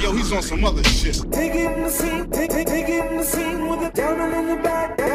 Yo, he's on some other shit. Taking the scene, taking the scene with a diamond in the back.